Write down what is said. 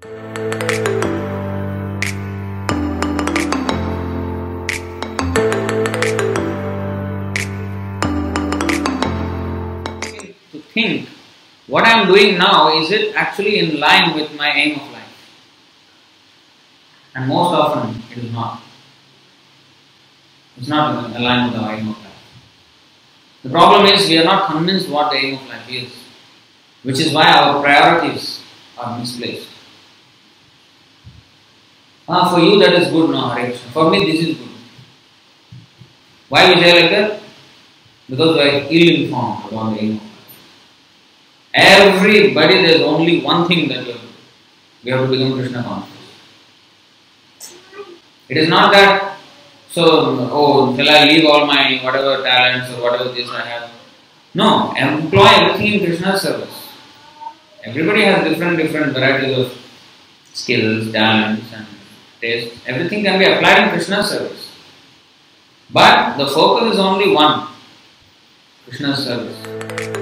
To think what I am doing now is it actually in line with my aim of life? And most often it is not. It's not in line with the aim of life. The problem is we are not convinced what the aim of life is, which is why our priorities are misplaced. Ah, for you that is good, no Hare. For me this is good. Why we say like that? Because we are ill informed about the aim. Everybody there is only one thing that you have to do. We have to become Krishna conscious. It is not that so oh shall I leave all my whatever talents or whatever this I have. No, employ everything in Krishna's service. Everybody has different different varieties of skills, talents and taste. Everything can be applied in Krishna service. But the focus is only one. Krishna service.